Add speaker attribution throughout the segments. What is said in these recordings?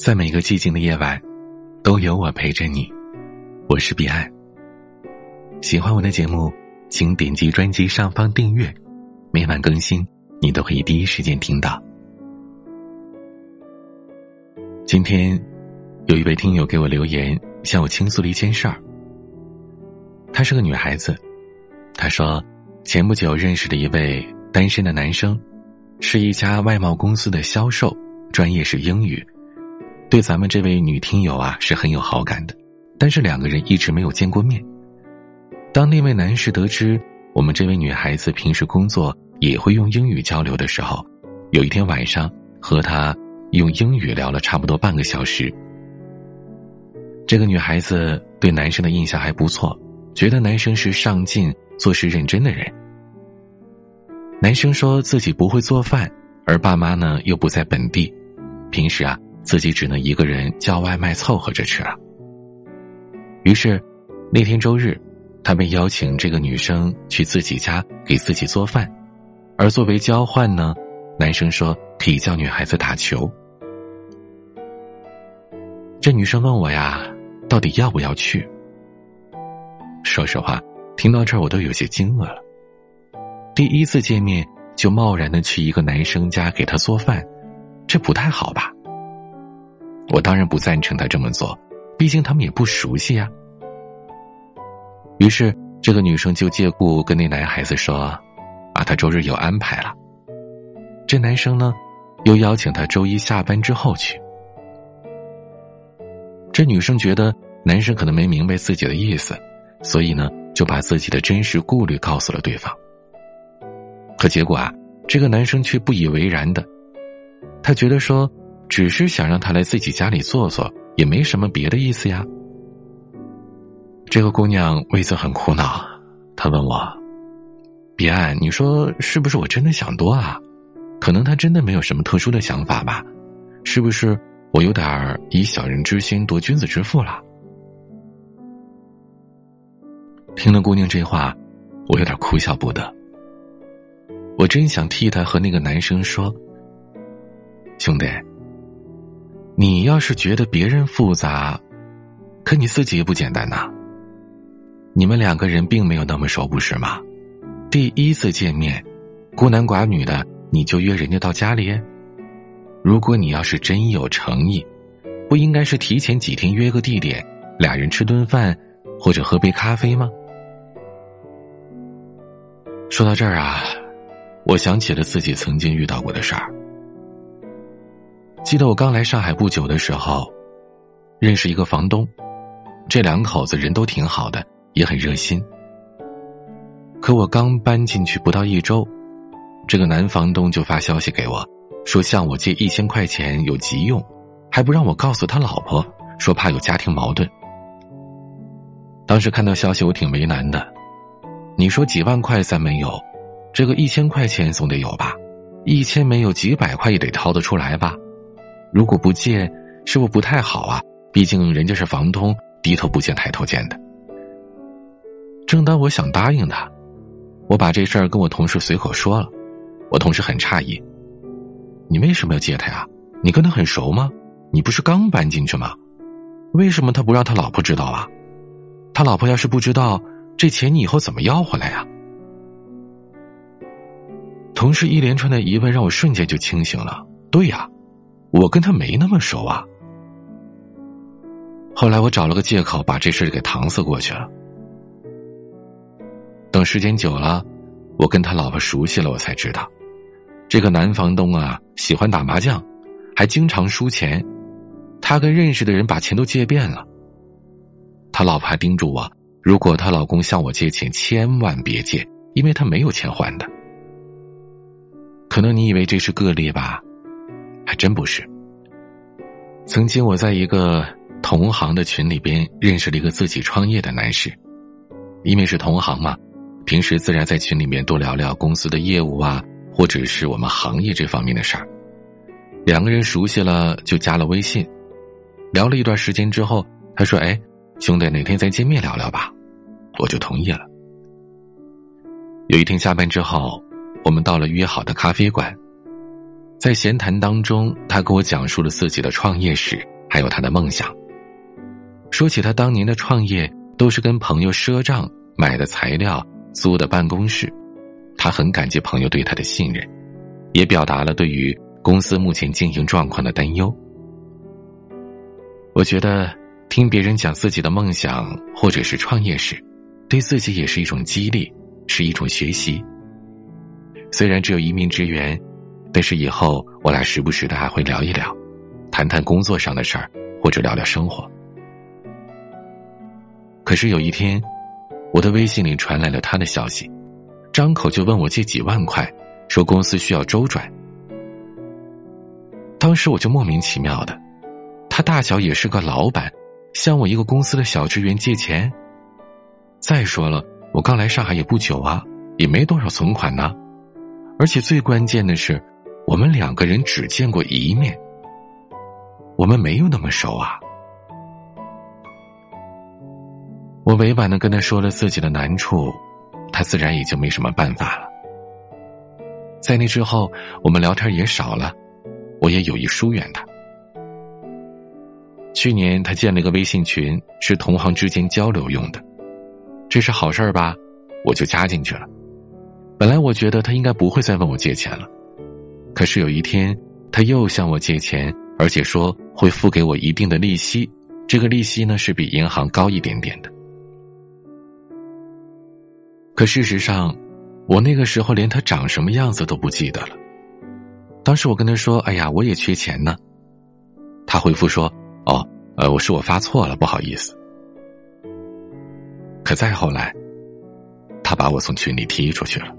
Speaker 1: 在每个寂静的夜晚，都有我陪着你。我是彼岸。喜欢我的节目，请点击专辑上方订阅，每晚更新，你都可以第一时间听到。今天，有一位听友给我留言，向我倾诉了一件事儿。她是个女孩子，她说，前不久认识了一位单身的男生，是一家外贸公司的销售，专业是英语。对咱们这位女听友啊是很有好感的，但是两个人一直没有见过面。当那位男士得知我们这位女孩子平时工作也会用英语交流的时候，有一天晚上和他用英语聊了差不多半个小时。这个女孩子对男生的印象还不错，觉得男生是上进、做事认真的人。男生说自己不会做饭，而爸妈呢又不在本地，平时啊。自己只能一个人叫外卖凑合着吃了。于是，那天周日，他被邀请这个女生去自己家给自己做饭，而作为交换呢，男生说可以叫女孩子打球。这女生问我呀，到底要不要去？说实话，听到这儿我都有些惊愕了。第一次见面就贸然的去一个男生家给他做饭，这不太好吧？我当然不赞成他这么做，毕竟他们也不熟悉呀。于是，这个女生就借故跟那男孩子说：“啊，他周日有安排了。”这男生呢，又邀请他周一下班之后去。这女生觉得男生可能没明白自己的意思，所以呢，就把自己的真实顾虑告诉了对方。可结果啊，这个男生却不以为然的，他觉得说。只是想让他来自己家里坐坐，也没什么别的意思呀。这个姑娘为此很苦恼，她问我：“彼岸，你说是不是我真的想多啊？可能他真的没有什么特殊的想法吧？是不是我有点以小人之心夺君子之腹了？”听了姑娘这话，我有点哭笑不得。我真想替她和那个男生说：“兄弟。”你要是觉得别人复杂，可你自己也不简单呐。你们两个人并没有那么熟，不是吗？第一次见面，孤男寡女的，你就约人家到家里。如果你要是真有诚意，不应该是提前几天约个地点，俩人吃顿饭，或者喝杯咖啡吗？说到这儿啊，我想起了自己曾经遇到过的事儿。记得我刚来上海不久的时候，认识一个房东，这两口子人都挺好的，也很热心。可我刚搬进去不到一周，这个男房东就发消息给我，说向我借一千块钱有急用，还不让我告诉他老婆，说怕有家庭矛盾。当时看到消息，我挺为难的。你说几万块咱没有，这个一千块钱总得有吧？一千没有，几百块也得掏得出来吧？如果不借，是不是不太好啊？毕竟人家是房东，低头不见抬头见的。正当我想答应他，我把这事儿跟我同事随口说了，我同事很诧异：“你为什么要借他呀？你跟他很熟吗？你不是刚搬进去吗？为什么他不让他老婆知道啊？他老婆要是不知道，这钱你以后怎么要回来呀？”同事一连串的疑问让我瞬间就清醒了。对呀。我跟他没那么熟啊。后来我找了个借口把这事给搪塞过去了。等时间久了，我跟他老婆熟悉了，我才知道，这个男房东啊喜欢打麻将，还经常输钱，他跟认识的人把钱都借遍了。他老婆还叮嘱我，如果她老公向我借钱，千万别借，因为他没有钱还的。可能你以为这是个例吧？还真不是。曾经我在一个同行的群里边认识了一个自己创业的男士，因为是同行嘛，平时自然在群里面多聊聊公司的业务啊，或者是我们行业这方面的事儿。两个人熟悉了，就加了微信，聊了一段时间之后，他说：“哎，兄弟，哪天再见面聊聊吧。”我就同意了。有一天下班之后，我们到了约好的咖啡馆。在闲谈当中，他给我讲述了自己的创业史，还有他的梦想。说起他当年的创业，都是跟朋友赊账买的材料、租的办公室。他很感激朋友对他的信任，也表达了对于公司目前经营状况的担忧。我觉得听别人讲自己的梦想或者是创业史，对自己也是一种激励，是一种学习。虽然只有一面之缘。但是以后我俩时不时的还会聊一聊，谈谈工作上的事儿，或者聊聊生活。可是有一天，我的微信里传来了他的消息，张口就问我借几万块，说公司需要周转。当时我就莫名其妙的，他大小也是个老板，向我一个公司的小职员借钱。再说了，我刚来上海也不久啊，也没多少存款呢，而且最关键的是。我们两个人只见过一面，我们没有那么熟啊。我委婉的跟他说了自己的难处，他自然也就没什么办法了。在那之后，我们聊天也少了，我也有意疏远他。去年他建了一个微信群，是同行之间交流用的，这是好事儿吧？我就加进去了。本来我觉得他应该不会再问我借钱了。可是有一天，他又向我借钱，而且说会付给我一定的利息，这个利息呢是比银行高一点点的。可事实上，我那个时候连他长什么样子都不记得了。当时我跟他说：“哎呀，我也缺钱呢。”他回复说：“哦，呃，我是我发错了，不好意思。”可再后来，他把我从群里踢出去了。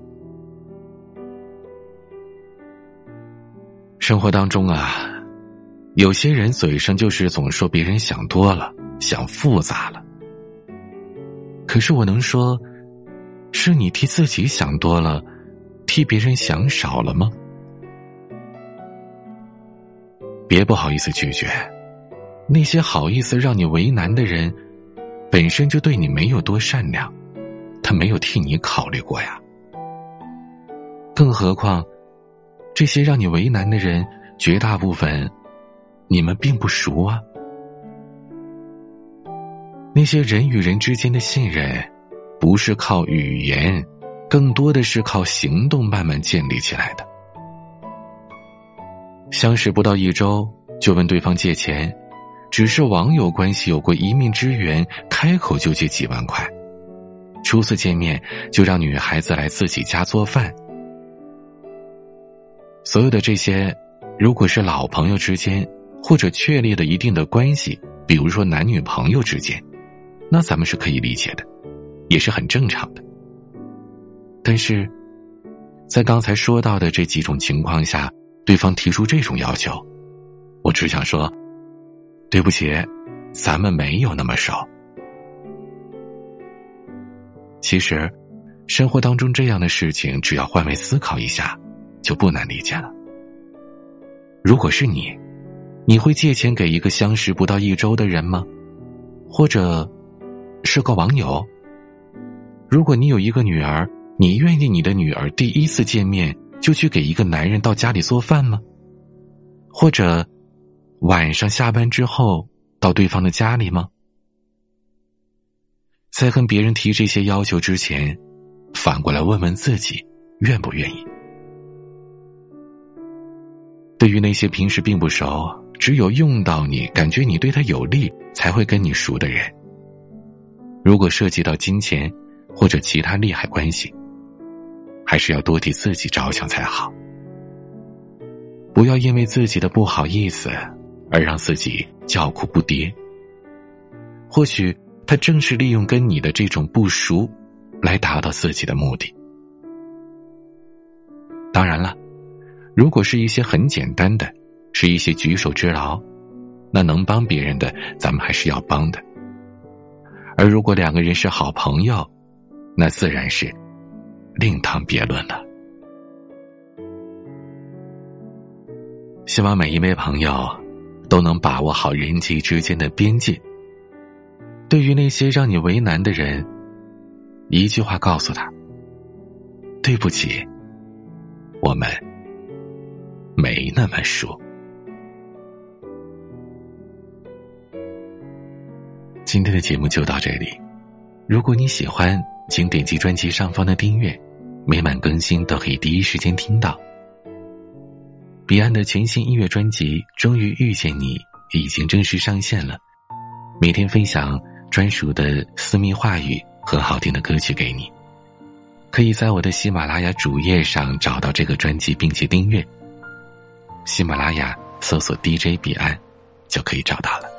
Speaker 1: 生活当中啊，有些人嘴上就是总说别人想多了，想复杂了。可是我能说，是你替自己想多了，替别人想少了吗？别不好意思拒绝，那些好意思让你为难的人，本身就对你没有多善良，他没有替你考虑过呀。更何况。这些让你为难的人，绝大部分你们并不熟啊。那些人与人之间的信任，不是靠语言，更多的是靠行动慢慢建立起来的。相识不到一周就问对方借钱，只是网友关系有过一面之缘，开口就借几万块，初次见面就让女孩子来自己家做饭。所有的这些，如果是老朋友之间，或者确立了一定的关系，比如说男女朋友之间，那咱们是可以理解的，也是很正常的。但是，在刚才说到的这几种情况下，对方提出这种要求，我只想说，对不起，咱们没有那么熟。其实，生活当中这样的事情，只要换位思考一下。就不难理解了。如果是你，你会借钱给一个相识不到一周的人吗？或者，是个网友？如果你有一个女儿，你愿意你的女儿第一次见面就去给一个男人到家里做饭吗？或者，晚上下班之后到对方的家里吗？在跟别人提这些要求之前，反过来问问自己，愿不愿意？对于那些平时并不熟，只有用到你感觉你对他有利才会跟你熟的人，如果涉及到金钱或者其他利害关系，还是要多替自己着想才好。不要因为自己的不好意思而让自己叫苦不迭。或许他正是利用跟你的这种不熟，来达到自己的目的。当然了。如果是一些很简单的，是一些举手之劳，那能帮别人的，咱们还是要帮的。而如果两个人是好朋友，那自然是另当别论了。希望每一位朋友都能把握好人际之间的边界。对于那些让你为难的人，一句话告诉他：对不起，我们。没。那么熟。今天的节目就到这里，如果你喜欢，请点击专辑上方的订阅，每晚更新都可以第一时间听到。彼岸的全新音乐专辑《终于遇见你》已经正式上线了，每天分享专属的私密话语和好听的歌曲给你。可以在我的喜马拉雅主页上找到这个专辑，并且订阅。喜马拉雅搜索 DJ 彼岸，就可以找到了。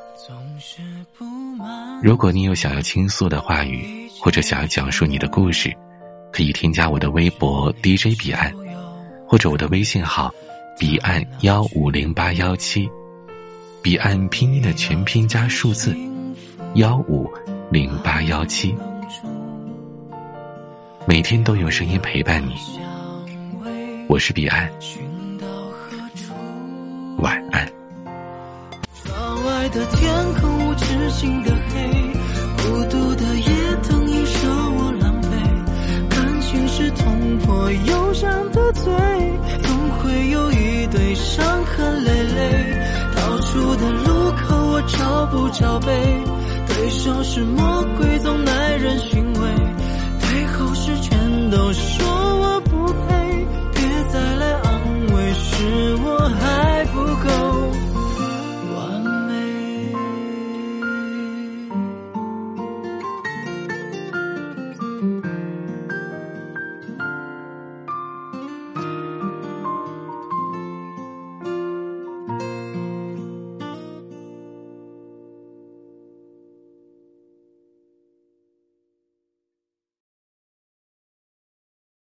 Speaker 1: 如果你有想要倾诉的话语，或者想要讲述你的故事，可以添加我的微博 DJ 彼岸，或者我的微信号。彼岸幺五零八幺七，彼岸拼音的全拼加数字幺五零八幺七，每天都有声音陪伴你。我是彼岸，的天空无止境的黑，孤独的夜等你说我狼狈。感情是捅破忧伤的嘴，总会有一堆伤痕累累。逃出的路口我找不着北，对手是魔鬼，总耐人寻
Speaker 2: 味。背后是全都说我不配，别再来安慰，是我还。